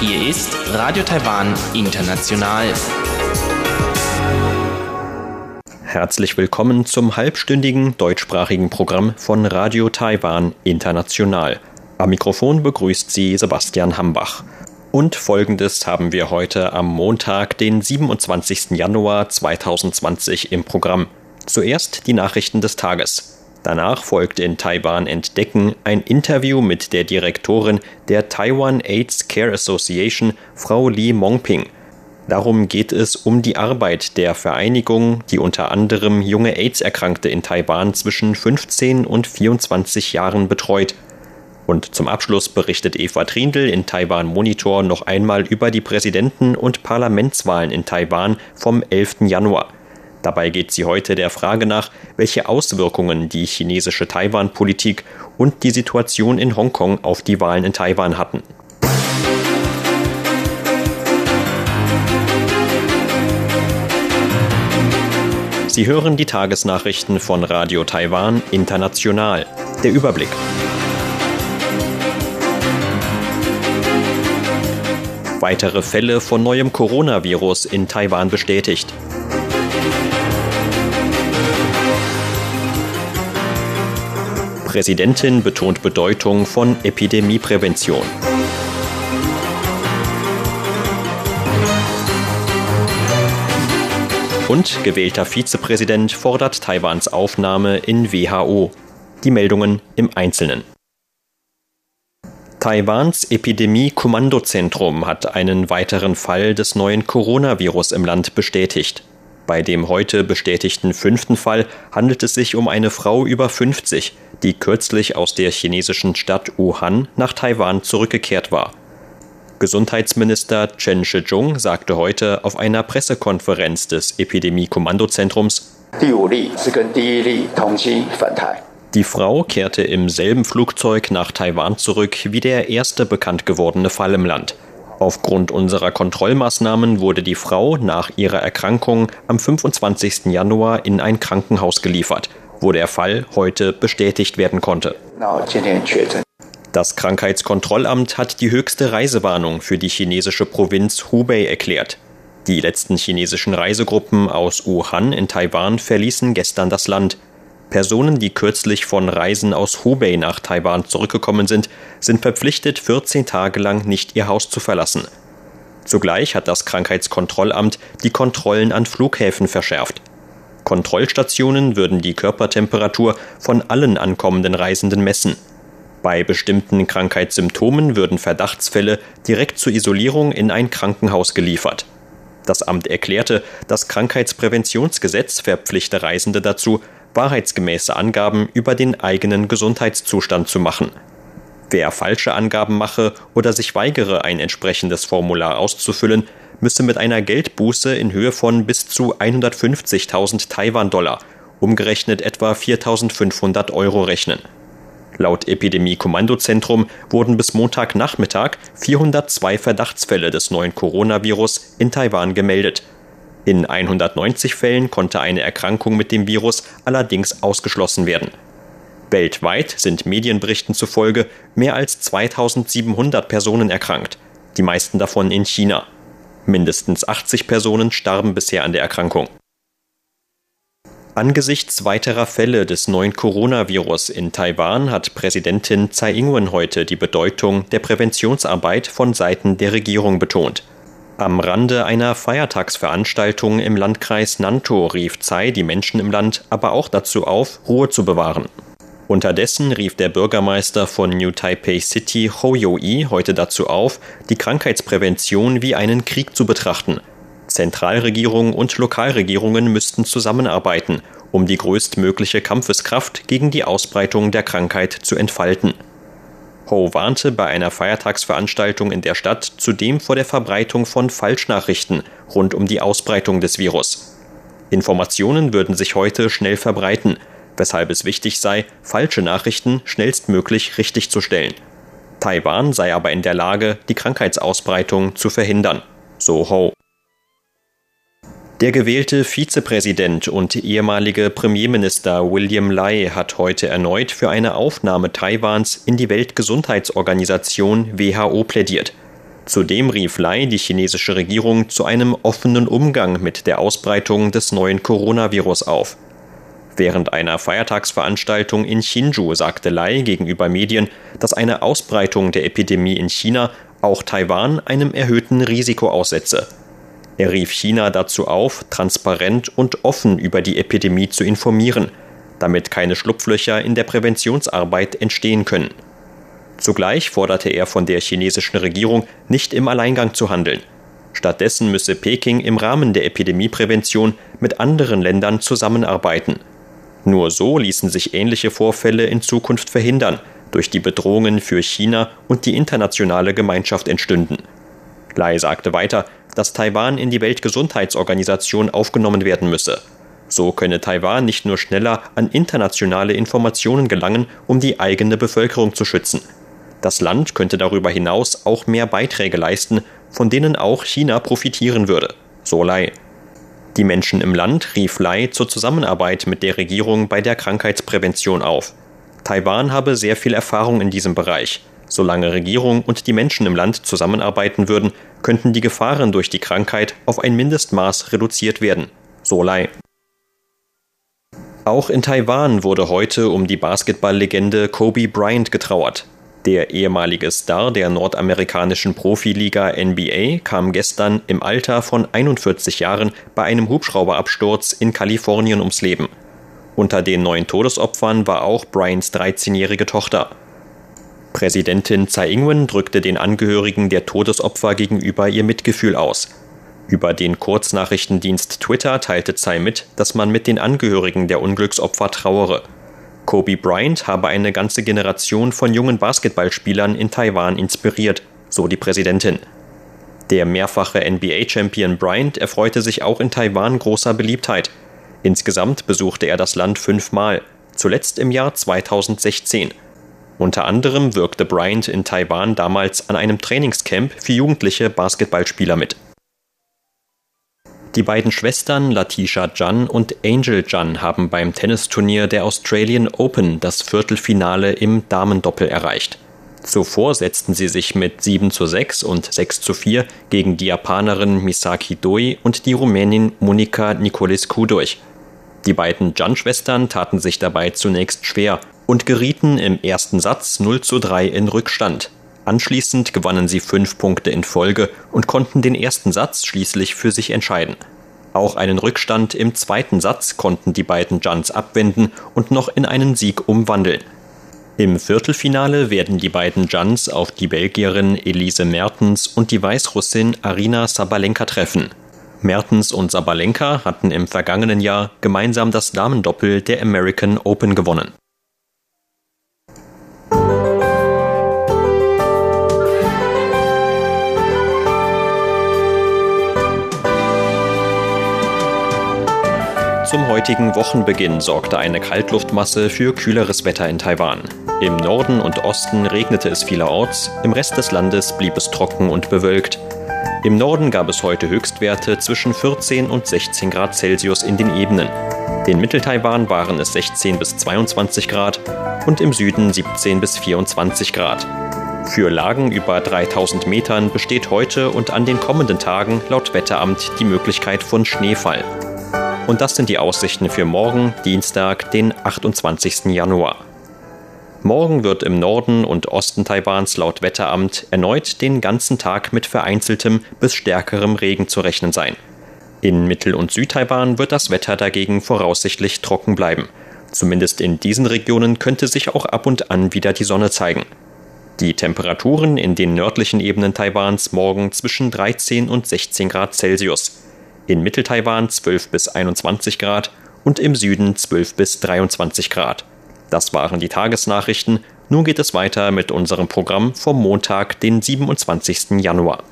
Hier ist Radio Taiwan International. Herzlich willkommen zum halbstündigen deutschsprachigen Programm von Radio Taiwan International. Am Mikrofon begrüßt Sie Sebastian Hambach. Und folgendes haben wir heute am Montag, den 27. Januar 2020 im Programm. Zuerst die Nachrichten des Tages. Danach folgt in Taiwan Entdecken ein Interview mit der Direktorin der Taiwan AIDS Care Association, Frau Li Mongping. Darum geht es um die Arbeit der Vereinigung, die unter anderem junge AIDS-Erkrankte in Taiwan zwischen 15 und 24 Jahren betreut und zum Abschluss berichtet Eva Trindl in Taiwan Monitor noch einmal über die Präsidenten- und Parlamentswahlen in Taiwan vom 11. Januar. Dabei geht sie heute der Frage nach, welche Auswirkungen die chinesische Taiwan-Politik und die Situation in Hongkong auf die Wahlen in Taiwan hatten. Sie hören die Tagesnachrichten von Radio Taiwan International. Der Überblick. Weitere Fälle von neuem Coronavirus in Taiwan bestätigt. Präsidentin betont Bedeutung von Epidemieprävention. Und gewählter Vizepräsident fordert Taiwans Aufnahme in WHO. Die Meldungen im Einzelnen. Taiwans Epidemie-Kommandozentrum hat einen weiteren Fall des neuen Coronavirus im Land bestätigt. Bei dem heute bestätigten fünften Fall handelt es sich um eine Frau über 50, die kürzlich aus der chinesischen Stadt Wuhan nach Taiwan zurückgekehrt war. Gesundheitsminister Chen Shih-chung sagte heute auf einer Pressekonferenz des Epidemie-Kommandozentrums, die Frau kehrte im selben Flugzeug nach Taiwan zurück wie der erste bekannt gewordene Fall im Land. Aufgrund unserer Kontrollmaßnahmen wurde die Frau nach ihrer Erkrankung am 25. Januar in ein Krankenhaus geliefert, wo der Fall heute bestätigt werden konnte. Das Krankheitskontrollamt hat die höchste Reisewarnung für die chinesische Provinz Hubei erklärt. Die letzten chinesischen Reisegruppen aus Wuhan in Taiwan verließen gestern das Land. Personen, die kürzlich von Reisen aus Hubei nach Taiwan zurückgekommen sind, sind verpflichtet, 14 Tage lang nicht ihr Haus zu verlassen. Zugleich hat das Krankheitskontrollamt die Kontrollen an Flughäfen verschärft. Kontrollstationen würden die Körpertemperatur von allen ankommenden Reisenden messen. Bei bestimmten Krankheitssymptomen würden Verdachtsfälle direkt zur Isolierung in ein Krankenhaus geliefert. Das Amt erklärte, das Krankheitspräventionsgesetz verpflichte Reisende dazu, wahrheitsgemäße Angaben über den eigenen Gesundheitszustand zu machen. Wer falsche Angaben mache oder sich weigere, ein entsprechendes Formular auszufüllen, müsse mit einer Geldbuße in Höhe von bis zu 150.000 Taiwan-Dollar, umgerechnet etwa 4.500 Euro rechnen. Laut Epidemie-Kommandozentrum wurden bis Montagnachmittag 402 Verdachtsfälle des neuen Coronavirus in Taiwan gemeldet. In 190 Fällen konnte eine Erkrankung mit dem Virus allerdings ausgeschlossen werden. Weltweit sind Medienberichten zufolge mehr als 2700 Personen erkrankt, die meisten davon in China. Mindestens 80 Personen starben bisher an der Erkrankung. Angesichts weiterer Fälle des neuen Coronavirus in Taiwan hat Präsidentin Tsai Ing-wen heute die Bedeutung der Präventionsarbeit von Seiten der Regierung betont. Am Rande einer Feiertagsveranstaltung im Landkreis Nanto rief Tsai die Menschen im Land aber auch dazu auf, Ruhe zu bewahren. Unterdessen rief der Bürgermeister von New Taipei City Ho Yo-i heute dazu auf, die Krankheitsprävention wie einen Krieg zu betrachten. Zentralregierung und Lokalregierungen müssten zusammenarbeiten, um die größtmögliche Kampfeskraft gegen die Ausbreitung der Krankheit zu entfalten. Ho warnte bei einer Feiertagsveranstaltung in der Stadt zudem vor der Verbreitung von Falschnachrichten rund um die Ausbreitung des Virus. Informationen würden sich heute schnell verbreiten, weshalb es wichtig sei, falsche Nachrichten schnellstmöglich richtigzustellen. Taiwan sei aber in der Lage, die Krankheitsausbreitung zu verhindern, so Ho. Der gewählte Vizepräsident und ehemalige Premierminister William Lai hat heute erneut für eine Aufnahme Taiwans in die Weltgesundheitsorganisation WHO plädiert. Zudem rief Lai die chinesische Regierung zu einem offenen Umgang mit der Ausbreitung des neuen Coronavirus auf. Während einer Feiertagsveranstaltung in Hsinchu sagte Lai gegenüber Medien, dass eine Ausbreitung der Epidemie in China auch Taiwan einem erhöhten Risiko aussetze. Er rief China dazu auf, transparent und offen über die Epidemie zu informieren, damit keine Schlupflöcher in der Präventionsarbeit entstehen können. Zugleich forderte er von der chinesischen Regierung, nicht im Alleingang zu handeln. Stattdessen müsse Peking im Rahmen der Epidemieprävention mit anderen Ländern zusammenarbeiten. Nur so ließen sich ähnliche Vorfälle in Zukunft verhindern, durch die Bedrohungen für China und die internationale Gemeinschaft entstünden. Lai sagte weiter, dass Taiwan in die Weltgesundheitsorganisation aufgenommen werden müsse. So könne Taiwan nicht nur schneller an internationale Informationen gelangen, um die eigene Bevölkerung zu schützen. Das Land könnte darüber hinaus auch mehr Beiträge leisten, von denen auch China profitieren würde, so Lai. Die Menschen im Land rief Lai zur Zusammenarbeit mit der Regierung bei der Krankheitsprävention auf. Taiwan habe sehr viel Erfahrung in diesem Bereich. Solange Regierung und die Menschen im Land zusammenarbeiten würden, könnten die Gefahren durch die Krankheit auf ein Mindestmaß reduziert werden. So Lai. Auch in Taiwan wurde heute um die Basketballlegende Kobe Bryant getrauert. Der ehemalige Star der nordamerikanischen Profiliga NBA kam gestern im Alter von 41 Jahren bei einem Hubschrauberabsturz in Kalifornien ums Leben. Unter den neun Todesopfern war auch Bryants 13-jährige Tochter. Präsidentin Tsai Ing-wen drückte den Angehörigen der Todesopfer gegenüber ihr Mitgefühl aus. Über den Kurznachrichtendienst Twitter teilte Tsai mit, dass man mit den Angehörigen der Unglücksopfer trauere. Kobe Bryant habe eine ganze Generation von jungen Basketballspielern in Taiwan inspiriert, so die Präsidentin. Der mehrfache NBA-Champion Bryant erfreute sich auch in Taiwan großer Beliebtheit. Insgesamt besuchte er das Land fünfmal, zuletzt im Jahr 2016. Unter anderem wirkte Bryant in Taiwan damals an einem Trainingscamp für jugendliche Basketballspieler mit. Die beiden Schwestern Latisha Jan und Angel Jan haben beim Tennisturnier der Australian Open das Viertelfinale im Damendoppel erreicht. Zuvor setzten sie sich mit 7 zu 6 und 6 zu 4 gegen die Japanerin Misaki Doi und die Rumänin Monika Nicolescu durch. Die beiden Jan-Schwestern taten sich dabei zunächst schwer und gerieten im ersten Satz 0 zu 3 in Rückstand. Anschließend gewannen sie fünf Punkte in Folge und konnten den ersten Satz schließlich für sich entscheiden. Auch einen Rückstand im zweiten Satz konnten die beiden Juns abwenden und noch in einen Sieg umwandeln. Im Viertelfinale werden die beiden Juns auf die Belgierin Elise Mertens und die Weißrussin Arina Sabalenka treffen. Mertens und Sabalenka hatten im vergangenen Jahr gemeinsam das Damendoppel der American Open gewonnen. Zum heutigen Wochenbeginn sorgte eine Kaltluftmasse für kühleres Wetter in Taiwan. Im Norden und Osten regnete es vielerorts, im Rest des Landes blieb es trocken und bewölkt. Im Norden gab es heute Höchstwerte zwischen 14 und 16 Grad Celsius in den Ebenen. In Mitteltaiwan waren es 16 bis 22 Grad und im Süden 17 bis 24 Grad. Für Lagen über 3000 Metern besteht heute und an den kommenden Tagen laut Wetteramt die Möglichkeit von Schneefall. Und das sind die Aussichten für morgen, Dienstag, den 28. Januar. Morgen wird im Norden und Osten Taiwans laut Wetteramt erneut den ganzen Tag mit vereinzeltem bis stärkerem Regen zu rechnen sein. In Mittel- und Südtaiwan wird das Wetter dagegen voraussichtlich trocken bleiben. Zumindest in diesen Regionen könnte sich auch ab und an wieder die Sonne zeigen. Die Temperaturen in den nördlichen Ebenen Taiwans morgen zwischen 13 und 16 Grad Celsius in Mitteltaiwan 12 bis 21 Grad und im Süden 12 bis 23 Grad. Das waren die Tagesnachrichten. Nun geht es weiter mit unserem Programm vom Montag, den 27. Januar.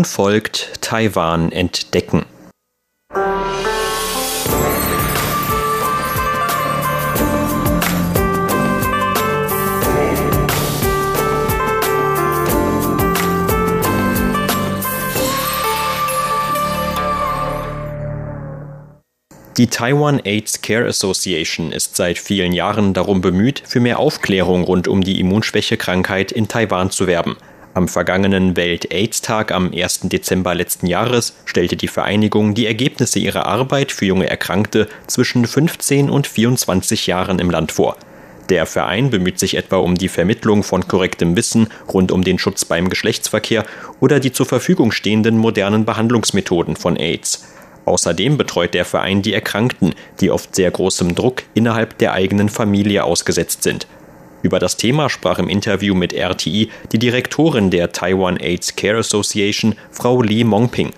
Nun folgt Taiwan entdecken. Die Taiwan AIDS Care Association ist seit vielen Jahren darum bemüht, für mehr Aufklärung rund um die Immunschwächekrankheit in Taiwan zu werben. Am vergangenen Welt-AIDS-Tag am 1. Dezember letzten Jahres stellte die Vereinigung die Ergebnisse ihrer Arbeit für junge Erkrankte zwischen 15 und 24 Jahren im Land vor. Der Verein bemüht sich etwa um die Vermittlung von korrektem Wissen rund um den Schutz beim Geschlechtsverkehr oder die zur Verfügung stehenden modernen Behandlungsmethoden von AIDS. Außerdem betreut der Verein die Erkrankten, die oft sehr großem Druck innerhalb der eigenen Familie ausgesetzt sind. Über das Thema sprach im Interview mit RTI die Direktorin der Taiwan AIDS Care Association, Frau Li Mongping.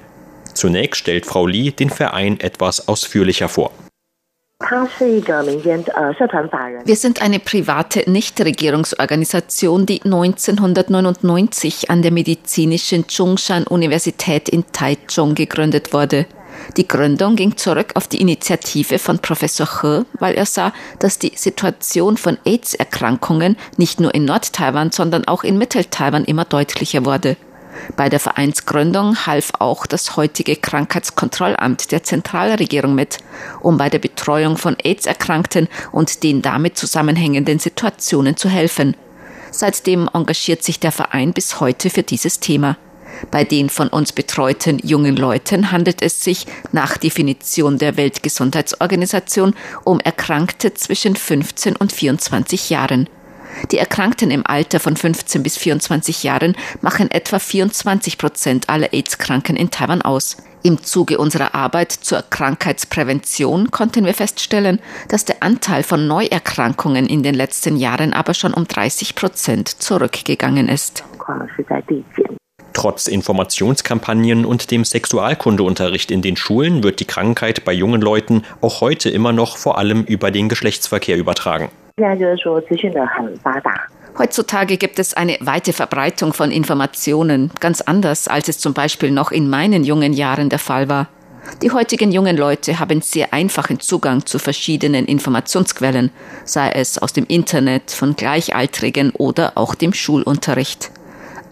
Zunächst stellt Frau Li den Verein etwas ausführlicher vor. Wir sind eine private Nichtregierungsorganisation, die 1999 an der medizinischen Zhongshan-Universität in Taichung gegründet wurde. Die Gründung ging zurück auf die Initiative von Professor He, weil er sah, dass die Situation von AIDS-Erkrankungen nicht nur in Nord-Taiwan, sondern auch in Mittel-Taiwan immer deutlicher wurde. Bei der Vereinsgründung half auch das heutige Krankheitskontrollamt der Zentralregierung mit, um bei der Betreuung von AIDS-Erkrankten und den damit zusammenhängenden Situationen zu helfen. Seitdem engagiert sich der Verein bis heute für dieses Thema. Bei den von uns betreuten jungen Leuten handelt es sich nach Definition der Weltgesundheitsorganisation um Erkrankte zwischen 15 und 24 Jahren. Die Erkrankten im Alter von 15 bis 24 Jahren machen etwa 24 Prozent aller AIDS-Kranken in Taiwan aus. Im Zuge unserer Arbeit zur Krankheitsprävention konnten wir feststellen, dass der Anteil von Neuerkrankungen in den letzten Jahren aber schon um 30 Prozent zurückgegangen ist. Trotz Informationskampagnen und dem Sexualkundeunterricht in den Schulen wird die Krankheit bei jungen Leuten auch heute immer noch vor allem über den Geschlechtsverkehr übertragen. Heutzutage gibt es eine weite Verbreitung von Informationen, ganz anders, als es zum Beispiel noch in meinen jungen Jahren der Fall war. Die heutigen jungen Leute haben sehr einfachen Zugang zu verschiedenen Informationsquellen, sei es aus dem Internet, von Gleichaltrigen oder auch dem Schulunterricht.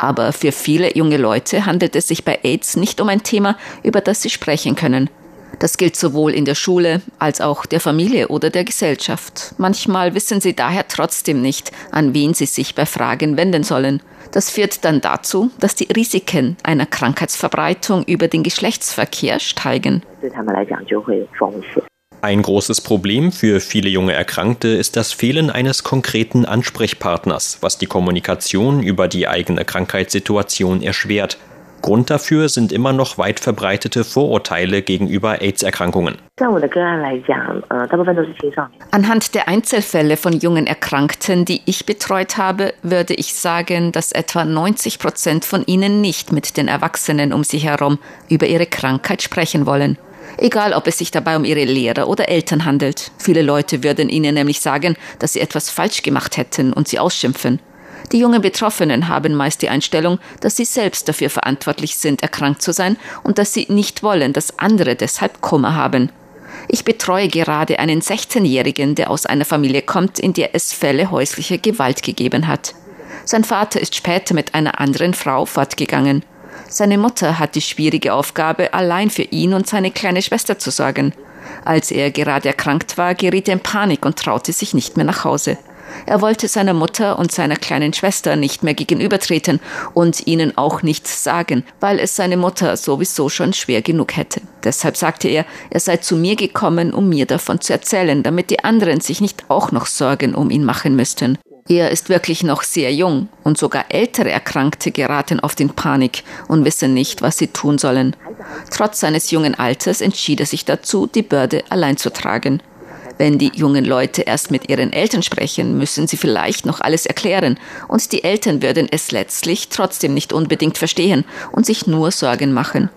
Aber für viele junge Leute handelt es sich bei AIDS nicht um ein Thema, über das sie sprechen können. Das gilt sowohl in der Schule als auch der Familie oder der Gesellschaft. Manchmal wissen sie daher trotzdem nicht, an wen sie sich bei Fragen wenden sollen. Das führt dann dazu, dass die Risiken einer Krankheitsverbreitung über den Geschlechtsverkehr steigen. Ein großes Problem für viele junge Erkrankte ist das Fehlen eines konkreten Ansprechpartners, was die Kommunikation über die eigene Krankheitssituation erschwert. Grund dafür sind immer noch weit verbreitete Vorurteile gegenüber AIDS-Erkrankungen. Anhand der Einzelfälle von jungen Erkrankten, die ich betreut habe, würde ich sagen, dass etwa 90 Prozent von ihnen nicht mit den Erwachsenen um sie herum über ihre Krankheit sprechen wollen. Egal, ob es sich dabei um ihre Lehrer oder Eltern handelt. Viele Leute würden ihnen nämlich sagen, dass sie etwas falsch gemacht hätten und sie ausschimpfen. Die jungen Betroffenen haben meist die Einstellung, dass sie selbst dafür verantwortlich sind, erkrankt zu sein und dass sie nicht wollen, dass andere deshalb Kummer haben. Ich betreue gerade einen 16-Jährigen, der aus einer Familie kommt, in der es Fälle häuslicher Gewalt gegeben hat. Sein Vater ist später mit einer anderen Frau fortgegangen. Seine Mutter hat die schwierige Aufgabe, allein für ihn und seine kleine Schwester zu sorgen. Als er gerade erkrankt war, geriet er in Panik und traute sich nicht mehr nach Hause. Er wollte seiner Mutter und seiner kleinen Schwester nicht mehr gegenübertreten und ihnen auch nichts sagen, weil es seine Mutter sowieso schon schwer genug hätte. Deshalb sagte er, er sei zu mir gekommen, um mir davon zu erzählen, damit die anderen sich nicht auch noch Sorgen um ihn machen müssten. Er ist wirklich noch sehr jung und sogar ältere Erkrankte geraten oft in Panik und wissen nicht, was sie tun sollen. Trotz seines jungen Alters entschied er sich dazu, die Bürde allein zu tragen. Wenn die jungen Leute erst mit ihren Eltern sprechen, müssen sie vielleicht noch alles erklären, und die Eltern würden es letztlich trotzdem nicht unbedingt verstehen und sich nur Sorgen machen.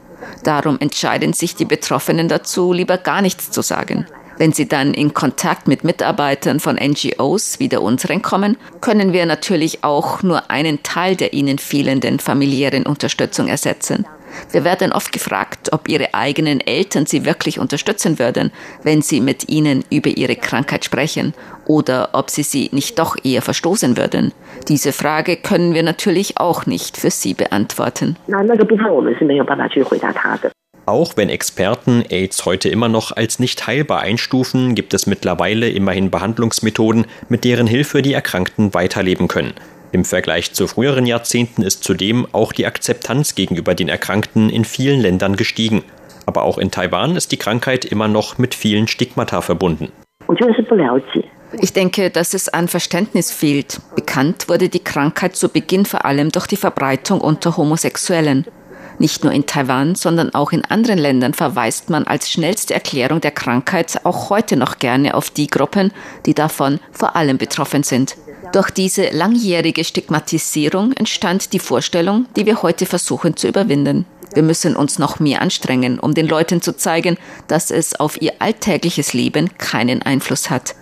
Darum entscheiden sich die Betroffenen dazu, lieber gar nichts zu sagen. Wenn Sie dann in Kontakt mit Mitarbeitern von NGOs wie der unseren kommen, können wir natürlich auch nur einen Teil der Ihnen fehlenden familiären Unterstützung ersetzen. Wir werden oft gefragt, ob ihre eigenen Eltern sie wirklich unterstützen würden, wenn sie mit ihnen über ihre Krankheit sprechen, oder ob sie sie nicht doch eher verstoßen würden. Diese Frage können wir natürlich auch nicht für sie beantworten. Auch wenn Experten AIDS heute immer noch als nicht heilbar einstufen, gibt es mittlerweile immerhin Behandlungsmethoden, mit deren Hilfe die Erkrankten weiterleben können. Im Vergleich zu früheren Jahrzehnten ist zudem auch die Akzeptanz gegenüber den Erkrankten in vielen Ländern gestiegen. Aber auch in Taiwan ist die Krankheit immer noch mit vielen Stigmata verbunden. Ich denke, dass es an Verständnis fehlt. Bekannt wurde die Krankheit zu Beginn vor allem durch die Verbreitung unter Homosexuellen. Nicht nur in Taiwan, sondern auch in anderen Ländern verweist man als schnellste Erklärung der Krankheit auch heute noch gerne auf die Gruppen, die davon vor allem betroffen sind. Durch diese langjährige Stigmatisierung entstand die Vorstellung, die wir heute versuchen zu überwinden. Wir müssen uns noch mehr anstrengen, um den Leuten zu zeigen, dass es auf ihr alltägliches Leben keinen Einfluss hat.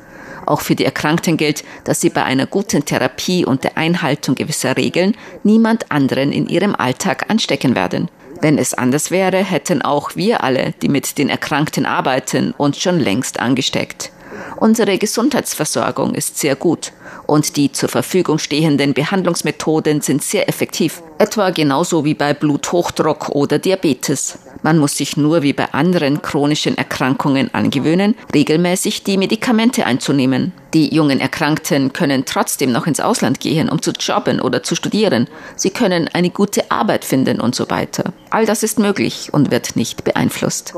Auch für die Erkrankten gilt, dass sie bei einer guten Therapie und der Einhaltung gewisser Regeln niemand anderen in ihrem Alltag anstecken werden. Wenn es anders wäre, hätten auch wir alle, die mit den Erkrankten arbeiten, uns schon längst angesteckt. Unsere Gesundheitsversorgung ist sehr gut und die zur Verfügung stehenden Behandlungsmethoden sind sehr effektiv, etwa genauso wie bei Bluthochdruck oder Diabetes. Man muss sich nur wie bei anderen chronischen Erkrankungen angewöhnen, regelmäßig die Medikamente einzunehmen. Die jungen Erkrankten können trotzdem noch ins Ausland gehen, um zu jobben oder zu studieren. Sie können eine gute Arbeit finden und so weiter. All das ist möglich und wird nicht beeinflusst.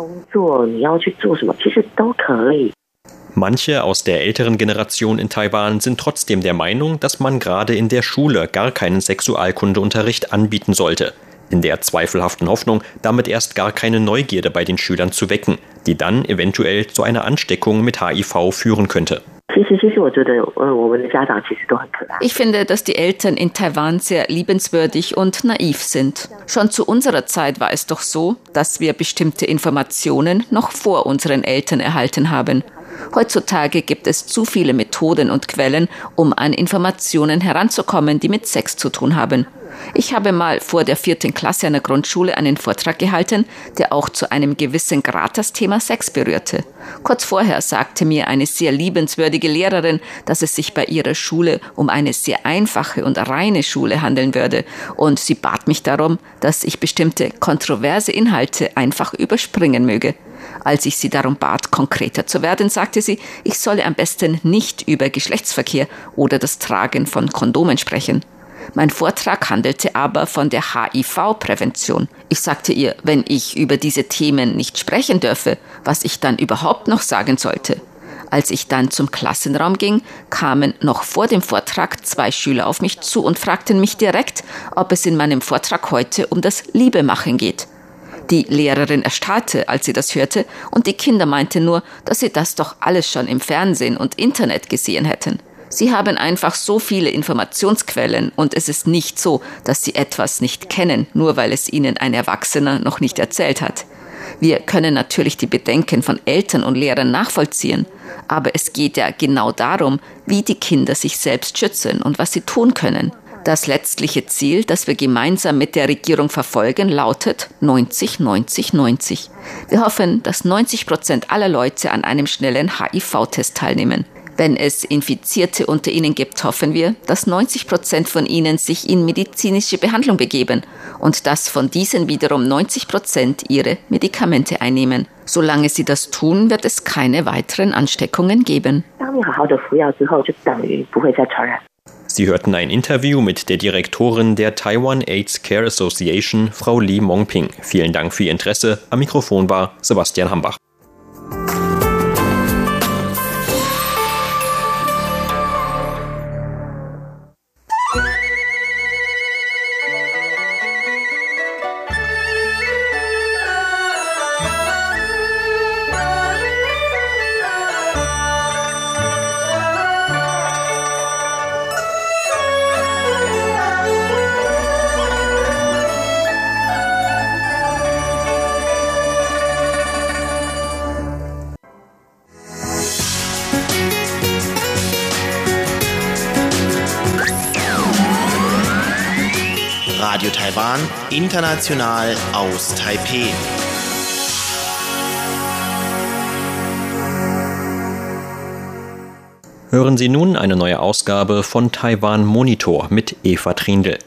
Manche aus der älteren Generation in Taiwan sind trotzdem der Meinung, dass man gerade in der Schule gar keinen Sexualkundeunterricht anbieten sollte. In der zweifelhaften Hoffnung, damit erst gar keine Neugierde bei den Schülern zu wecken, die dann eventuell zu einer Ansteckung mit HIV führen könnte. Ich finde, dass die Eltern in Taiwan sehr liebenswürdig und naiv sind. Schon zu unserer Zeit war es doch so, dass wir bestimmte Informationen noch vor unseren Eltern erhalten haben. Heutzutage gibt es zu viele Methoden und Quellen, um an Informationen heranzukommen, die mit Sex zu tun haben. Ich habe mal vor der vierten Klasse einer Grundschule einen Vortrag gehalten, der auch zu einem gewissen Grad das Thema Sex berührte. Kurz vorher sagte mir eine sehr liebenswürdige Lehrerin, dass es sich bei ihrer Schule um eine sehr einfache und reine Schule handeln würde, und sie bat mich darum, dass ich bestimmte kontroverse Inhalte einfach überspringen möge. Als ich sie darum bat, konkreter zu werden, sagte sie, ich solle am besten nicht über Geschlechtsverkehr oder das Tragen von Kondomen sprechen. Mein Vortrag handelte aber von der HIV-Prävention. Ich sagte ihr, wenn ich über diese Themen nicht sprechen dürfe, was ich dann überhaupt noch sagen sollte. Als ich dann zum Klassenraum ging, kamen noch vor dem Vortrag zwei Schüler auf mich zu und fragten mich direkt, ob es in meinem Vortrag heute um das Liebemachen geht. Die Lehrerin erstarrte, als sie das hörte, und die Kinder meinten nur, dass sie das doch alles schon im Fernsehen und Internet gesehen hätten. Sie haben einfach so viele Informationsquellen und es ist nicht so, dass sie etwas nicht kennen, nur weil es ihnen ein Erwachsener noch nicht erzählt hat. Wir können natürlich die Bedenken von Eltern und Lehrern nachvollziehen, aber es geht ja genau darum, wie die Kinder sich selbst schützen und was sie tun können. Das letztliche Ziel, das wir gemeinsam mit der Regierung verfolgen, lautet 90, 90, 90. Wir hoffen, dass 90 Prozent aller Leute an einem schnellen HIV-Test teilnehmen. Wenn es Infizierte unter ihnen gibt, hoffen wir, dass 90 Prozent von ihnen sich in medizinische Behandlung begeben und dass von diesen wiederum 90 Prozent ihre Medikamente einnehmen. Solange sie das tun, wird es keine weiteren Ansteckungen geben. Sie hörten ein Interview mit der Direktorin der Taiwan AIDS Care Association, Frau Li Mongping. Vielen Dank für Ihr Interesse. Am Mikrofon war Sebastian Hambach. Taiwan, international aus Taipeh. Hören Sie nun eine neue Ausgabe von Taiwan Monitor mit Eva Trindl.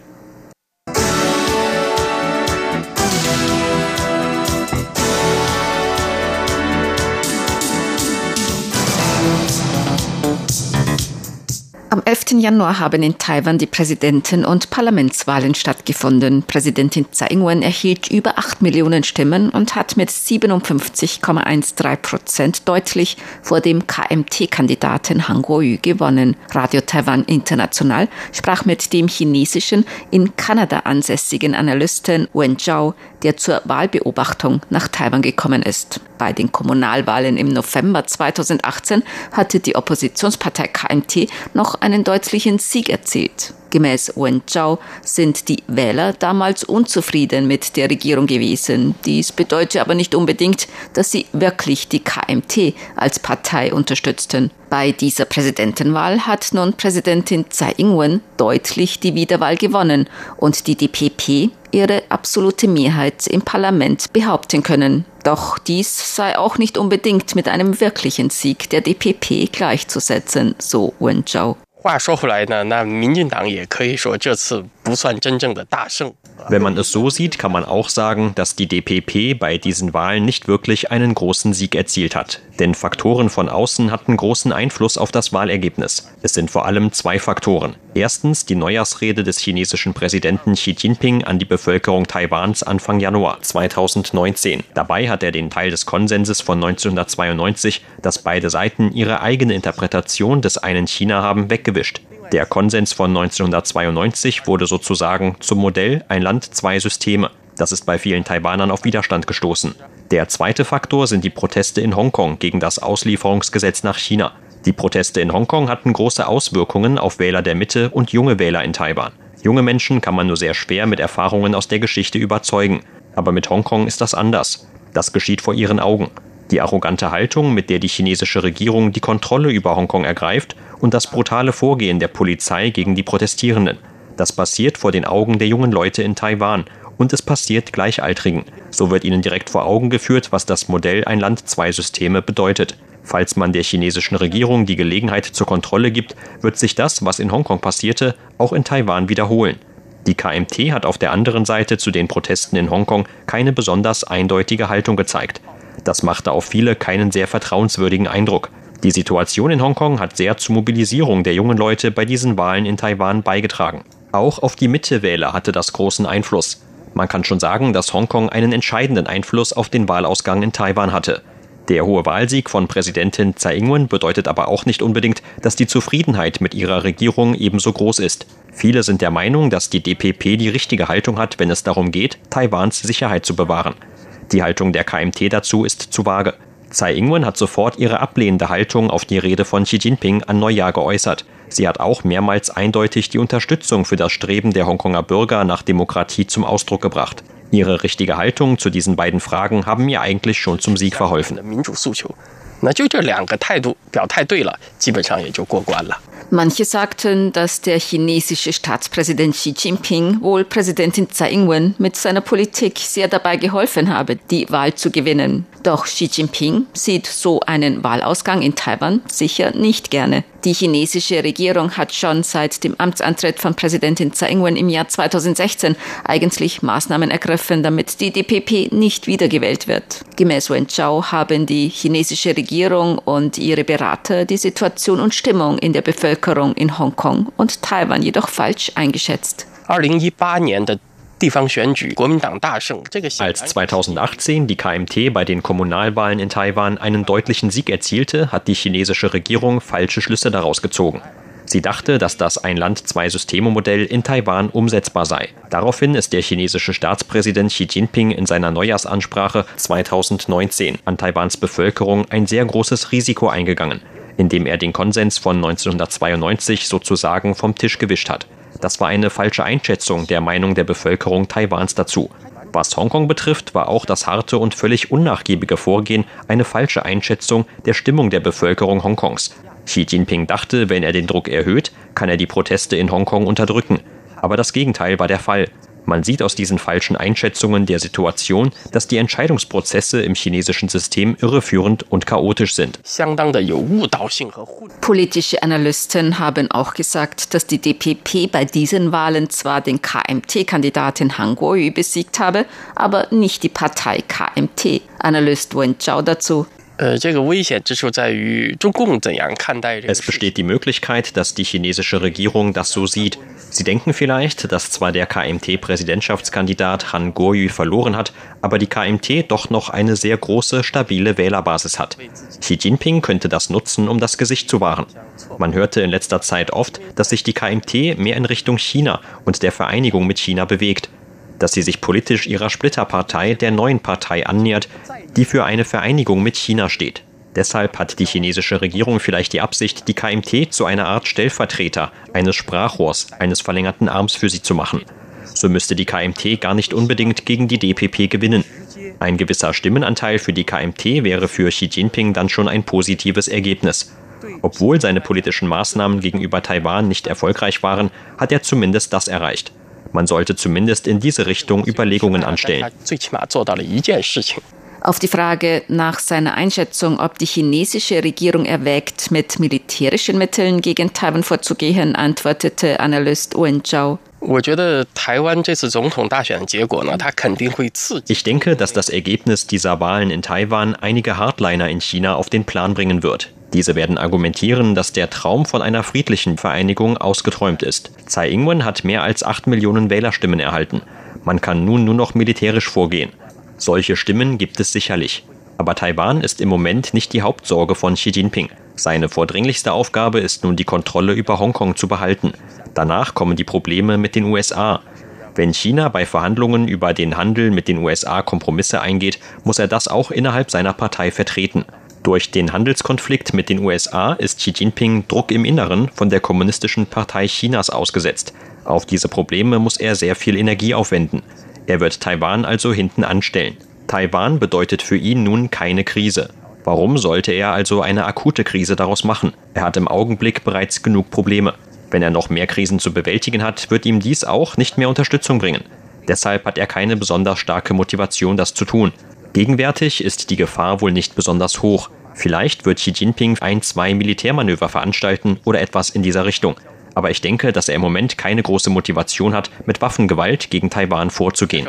11. Januar haben in Taiwan die Präsidenten- und Parlamentswahlen stattgefunden. Präsidentin Tsai Ing-wen erhielt über 8 Millionen Stimmen und hat mit 57,13 Prozent deutlich vor dem KMT-Kandidaten Han Kuo-yu gewonnen. Radio Taiwan International sprach mit dem chinesischen, in Kanada ansässigen Analysten Wen Zhao, der zur Wahlbeobachtung nach Taiwan gekommen ist. Bei den Kommunalwahlen im November 2018 hatte die Oppositionspartei KMT noch einen deutlichen Sieg erzielt. Gemäß Wen Zhao sind die Wähler damals unzufrieden mit der Regierung gewesen. Dies bedeutet aber nicht unbedingt, dass sie wirklich die KMT als Partei unterstützten. Bei dieser Präsidentenwahl hat nun Präsidentin Tsai Ing-wen deutlich die Wiederwahl gewonnen und die DPP ihre absolute Mehrheit im Parlament behaupten können. Doch dies sei auch nicht unbedingt mit einem wirklichen Sieg der DPP gleichzusetzen, so Wen Zhao. 话说回来呢，那民进党也可以说这次不算真正的大胜。Wenn man es so sieht, kann man auch sagen, dass die DPP bei diesen Wahlen nicht wirklich einen großen Sieg erzielt hat. Denn Faktoren von außen hatten großen Einfluss auf das Wahlergebnis. Es sind vor allem zwei Faktoren. Erstens die Neujahrsrede des chinesischen Präsidenten Xi Jinping an die Bevölkerung Taiwans Anfang Januar 2019. Dabei hat er den Teil des Konsenses von 1992, dass beide Seiten ihre eigene Interpretation des einen China haben, weggewischt. Der Konsens von 1992 wurde sozusagen zum Modell ein Land, zwei Systeme. Das ist bei vielen Taiwanern auf Widerstand gestoßen. Der zweite Faktor sind die Proteste in Hongkong gegen das Auslieferungsgesetz nach China. Die Proteste in Hongkong hatten große Auswirkungen auf Wähler der Mitte und junge Wähler in Taiwan. Junge Menschen kann man nur sehr schwer mit Erfahrungen aus der Geschichte überzeugen. Aber mit Hongkong ist das anders. Das geschieht vor ihren Augen. Die arrogante Haltung, mit der die chinesische Regierung die Kontrolle über Hongkong ergreift und das brutale Vorgehen der Polizei gegen die Protestierenden. Das passiert vor den Augen der jungen Leute in Taiwan und es passiert Gleichaltrigen. So wird ihnen direkt vor Augen geführt, was das Modell ein Land, zwei Systeme bedeutet. Falls man der chinesischen Regierung die Gelegenheit zur Kontrolle gibt, wird sich das, was in Hongkong passierte, auch in Taiwan wiederholen. Die KMT hat auf der anderen Seite zu den Protesten in Hongkong keine besonders eindeutige Haltung gezeigt. Das machte auf viele keinen sehr vertrauenswürdigen Eindruck. Die Situation in Hongkong hat sehr zur Mobilisierung der jungen Leute bei diesen Wahlen in Taiwan beigetragen. Auch auf die Mittewähler hatte das großen Einfluss. Man kann schon sagen, dass Hongkong einen entscheidenden Einfluss auf den Wahlausgang in Taiwan hatte. Der hohe Wahlsieg von Präsidentin Tsai Ing-wen bedeutet aber auch nicht unbedingt, dass die Zufriedenheit mit ihrer Regierung ebenso groß ist. Viele sind der Meinung, dass die DPP die richtige Haltung hat, wenn es darum geht, Taiwans Sicherheit zu bewahren. Die Haltung der KMT dazu ist zu vage. Tsai Ing-wen hat sofort ihre ablehnende Haltung auf die Rede von Xi Jinping an Neujahr geäußert. Sie hat auch mehrmals eindeutig die Unterstützung für das Streben der Hongkonger Bürger nach Demokratie zum Ausdruck gebracht. Ihre richtige Haltung zu diesen beiden Fragen haben mir eigentlich schon zum Sieg verholfen. 民主诉求，那就这两个态度表态对了，基本上也就过关了。 Manche sagten, dass der chinesische Staatspräsident Xi Jinping wohl Präsidentin Tsai Ing-wen mit seiner Politik sehr dabei geholfen habe, die Wahl zu gewinnen. Doch Xi Jinping sieht so einen Wahlausgang in Taiwan sicher nicht gerne. Die chinesische Regierung hat schon seit dem Amtsantritt von Präsidentin Tsai Ing-wen im Jahr 2016 eigentlich Maßnahmen ergriffen, damit die DPP nicht wiedergewählt wird. Gemäß Wen Zhao haben die chinesische Regierung und ihre Berater die Situation und Stimmung in der Bevölkerung in Hongkong und Taiwan jedoch falsch eingeschätzt. 二零一八年的 als 2018 die KMT bei den Kommunalwahlen in Taiwan einen deutlichen Sieg erzielte, hat die chinesische Regierung falsche Schlüsse daraus gezogen. Sie dachte, dass das Ein-Land-Zwei-Systeme-Modell in Taiwan umsetzbar sei. Daraufhin ist der chinesische Staatspräsident Xi Jinping in seiner Neujahrsansprache 2019 an Taiwans Bevölkerung ein sehr großes Risiko eingegangen, indem er den Konsens von 1992 sozusagen vom Tisch gewischt hat. Das war eine falsche Einschätzung der Meinung der Bevölkerung Taiwans dazu. Was Hongkong betrifft, war auch das harte und völlig unnachgiebige Vorgehen eine falsche Einschätzung der Stimmung der Bevölkerung Hongkongs. Xi Jinping dachte, wenn er den Druck erhöht, kann er die Proteste in Hongkong unterdrücken. Aber das Gegenteil war der Fall. Man sieht aus diesen falschen Einschätzungen der Situation, dass die Entscheidungsprozesse im chinesischen System irreführend und chaotisch sind. Politische Analysten haben auch gesagt, dass die DPP bei diesen Wahlen zwar den KMT-Kandidaten Han Kuo-yu besiegt habe, aber nicht die Partei KMT. Analyst Wen Zhao dazu. Es besteht die Möglichkeit, dass die chinesische Regierung das so sieht. Sie denken vielleicht, dass zwar der KMT-Präsidentschaftskandidat Han Kuo-yu verloren hat, aber die KMT doch noch eine sehr große, stabile Wählerbasis hat. Xi Jinping könnte das nutzen, um das Gesicht zu wahren. Man hörte in letzter Zeit oft, dass sich die KMT mehr in Richtung China und der Vereinigung mit China bewegt dass sie sich politisch ihrer Splitterpartei, der neuen Partei, annähert, die für eine Vereinigung mit China steht. Deshalb hat die chinesische Regierung vielleicht die Absicht, die KMT zu einer Art Stellvertreter, eines Sprachrohrs, eines verlängerten Arms für sie zu machen. So müsste die KMT gar nicht unbedingt gegen die DPP gewinnen. Ein gewisser Stimmenanteil für die KMT wäre für Xi Jinping dann schon ein positives Ergebnis. Obwohl seine politischen Maßnahmen gegenüber Taiwan nicht erfolgreich waren, hat er zumindest das erreicht. Man sollte zumindest in diese Richtung Überlegungen anstellen. Auf die Frage nach seiner Einschätzung, ob die chinesische Regierung erwägt, mit militärischen Mitteln gegen Taiwan vorzugehen, antwortete Analyst Wen Zhao. Ich denke, dass das Ergebnis dieser Wahlen in Taiwan einige Hardliner in China auf den Plan bringen wird. Diese werden argumentieren, dass der Traum von einer friedlichen Vereinigung ausgeträumt ist. Tsai Ing-wen hat mehr als 8 Millionen Wählerstimmen erhalten. Man kann nun nur noch militärisch vorgehen. Solche Stimmen gibt es sicherlich. Aber Taiwan ist im Moment nicht die Hauptsorge von Xi Jinping. Seine vordringlichste Aufgabe ist nun die Kontrolle über Hongkong zu behalten. Danach kommen die Probleme mit den USA. Wenn China bei Verhandlungen über den Handel mit den USA Kompromisse eingeht, muss er das auch innerhalb seiner Partei vertreten. Durch den Handelskonflikt mit den USA ist Xi Jinping Druck im Inneren von der Kommunistischen Partei Chinas ausgesetzt. Auf diese Probleme muss er sehr viel Energie aufwenden. Er wird Taiwan also hinten anstellen. Taiwan bedeutet für ihn nun keine Krise. Warum sollte er also eine akute Krise daraus machen? Er hat im Augenblick bereits genug Probleme. Wenn er noch mehr Krisen zu bewältigen hat, wird ihm dies auch nicht mehr Unterstützung bringen. Deshalb hat er keine besonders starke Motivation, das zu tun. Gegenwärtig ist die Gefahr wohl nicht besonders hoch. Vielleicht wird Xi Jinping ein, zwei Militärmanöver veranstalten oder etwas in dieser Richtung. Aber ich denke, dass er im Moment keine große Motivation hat, mit Waffengewalt gegen Taiwan vorzugehen.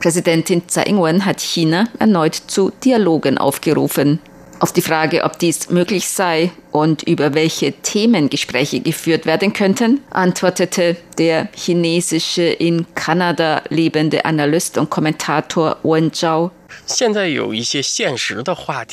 Präsidentin Tsai Ing-wen hat China erneut zu Dialogen aufgerufen. Auf die Frage, ob dies möglich sei und über welche Themen Gespräche geführt werden könnten, antwortete der chinesische in Kanada lebende Analyst und Kommentator Wen Zhao.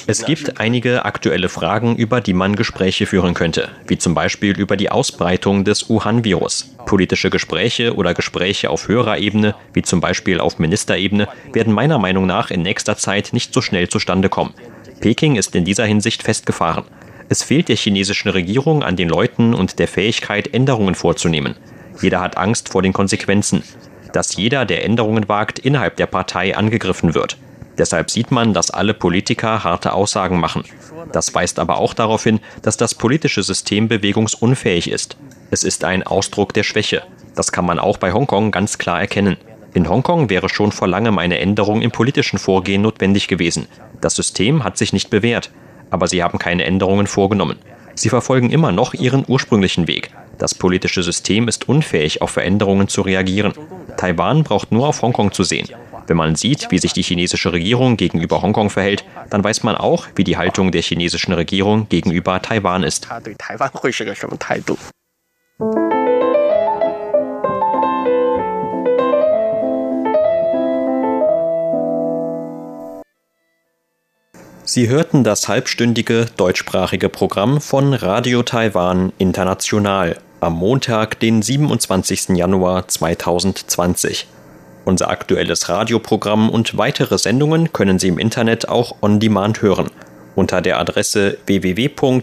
Es gibt einige aktuelle Fragen, über die man Gespräche führen könnte, wie zum Beispiel über die Ausbreitung des Wuhan-Virus. Politische Gespräche oder Gespräche auf höherer Ebene, wie zum Beispiel auf Ministerebene, werden meiner Meinung nach in nächster Zeit nicht so schnell zustande kommen. Peking ist in dieser Hinsicht festgefahren. Es fehlt der chinesischen Regierung an den Leuten und der Fähigkeit, Änderungen vorzunehmen. Jeder hat Angst vor den Konsequenzen. Dass jeder, der Änderungen wagt, innerhalb der Partei angegriffen wird. Deshalb sieht man, dass alle Politiker harte Aussagen machen. Das weist aber auch darauf hin, dass das politische System bewegungsunfähig ist. Es ist ein Ausdruck der Schwäche. Das kann man auch bei Hongkong ganz klar erkennen. In Hongkong wäre schon vor langem eine Änderung im politischen Vorgehen notwendig gewesen. Das System hat sich nicht bewährt, aber sie haben keine Änderungen vorgenommen. Sie verfolgen immer noch ihren ursprünglichen Weg. Das politische System ist unfähig, auf Veränderungen zu reagieren. Taiwan braucht nur auf Hongkong zu sehen. Wenn man sieht, wie sich die chinesische Regierung gegenüber Hongkong verhält, dann weiß man auch, wie die Haltung der chinesischen Regierung gegenüber Taiwan ist. Sie hörten das halbstündige deutschsprachige Programm von Radio Taiwan International am Montag, den 27. Januar 2020. Unser aktuelles Radioprogramm und weitere Sendungen können Sie im Internet auch on demand hören unter der Adresse www.de.rti.org.tv.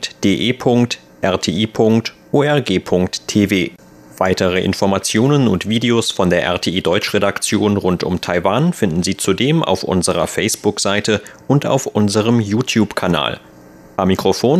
Weitere Informationen und Videos von der RTI Deutschredaktion rund um Taiwan finden Sie zudem auf unserer Facebook-Seite und auf unserem YouTube-Kanal. Am Mikrofon